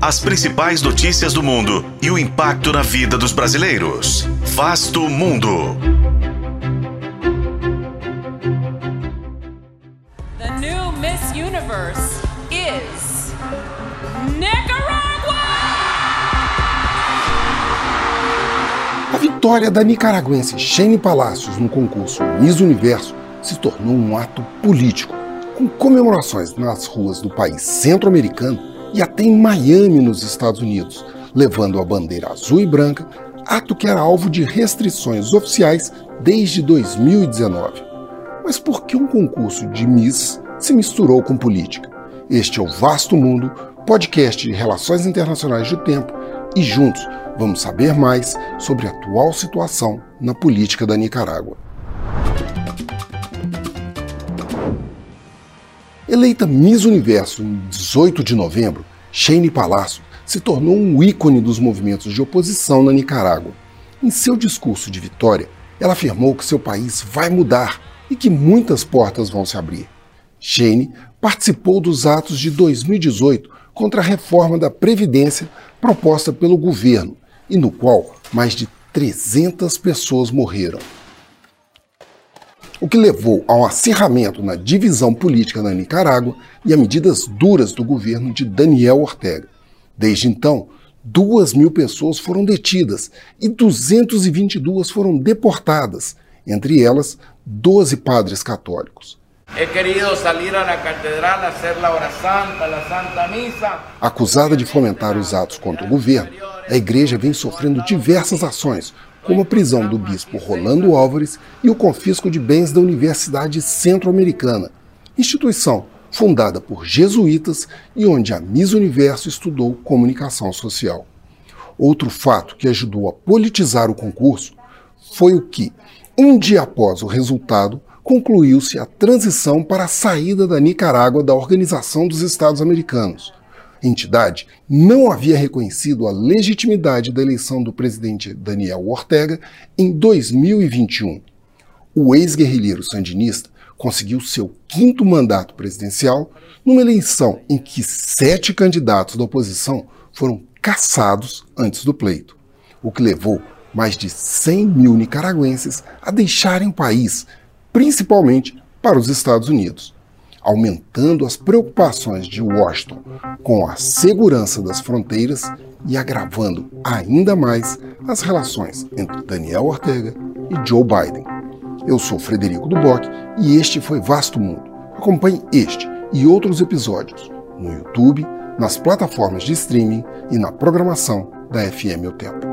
as principais notícias do mundo e o impacto na vida dos brasileiros. Vasto Mundo. The new Miss Universe is Nicaragua! A vitória da nicaragüense Shane Palacios no concurso Miss Universo se tornou um ato político, com comemorações nas ruas do país centro-americano e até em Miami, nos Estados Unidos, levando a bandeira azul e branca, ato que era alvo de restrições oficiais desde 2019. Mas por que um concurso de Miss se misturou com política? Este é o Vasto Mundo, podcast de relações internacionais do tempo, e juntos vamos saber mais sobre a atual situação na política da Nicarágua. Eleita Miss Universo em 18 de novembro, Shane Palácio se tornou um ícone dos movimentos de oposição na Nicarágua. Em seu discurso de vitória, ela afirmou que seu país vai mudar e que muitas portas vão se abrir. Shane participou dos atos de 2018 contra a reforma da Previdência proposta pelo governo e no qual mais de 300 pessoas morreram o que levou ao acirramento na divisão política na Nicarágua e a medidas duras do governo de Daniel Ortega. Desde então, duas mil pessoas foram detidas e 222 foram deportadas, entre elas 12 padres católicos. Acusada de fomentar os atos contra o governo, a igreja vem sofrendo diversas ações como a prisão do bispo Rolando Álvares e o confisco de bens da Universidade Centro-Americana, instituição fundada por jesuítas e onde a Miss Universo estudou comunicação social. Outro fato que ajudou a politizar o concurso foi o que, um dia após o resultado, concluiu-se a transição para a saída da Nicarágua da Organização dos Estados Americanos, entidade não havia reconhecido a legitimidade da eleição do presidente Daniel Ortega em 2021. O ex-guerrilheiro sandinista conseguiu seu quinto mandato presidencial numa eleição em que sete candidatos da oposição foram caçados antes do pleito, o que levou mais de 100 mil nicaragüenses a deixarem o país, principalmente para os Estados Unidos aumentando as preocupações de Washington com a segurança das fronteiras e agravando ainda mais as relações entre Daniel Ortega e Joe Biden. Eu sou Frederico Duboc e este foi Vasto Mundo. Acompanhe este e outros episódios no YouTube, nas plataformas de streaming e na programação da FM O Tempo.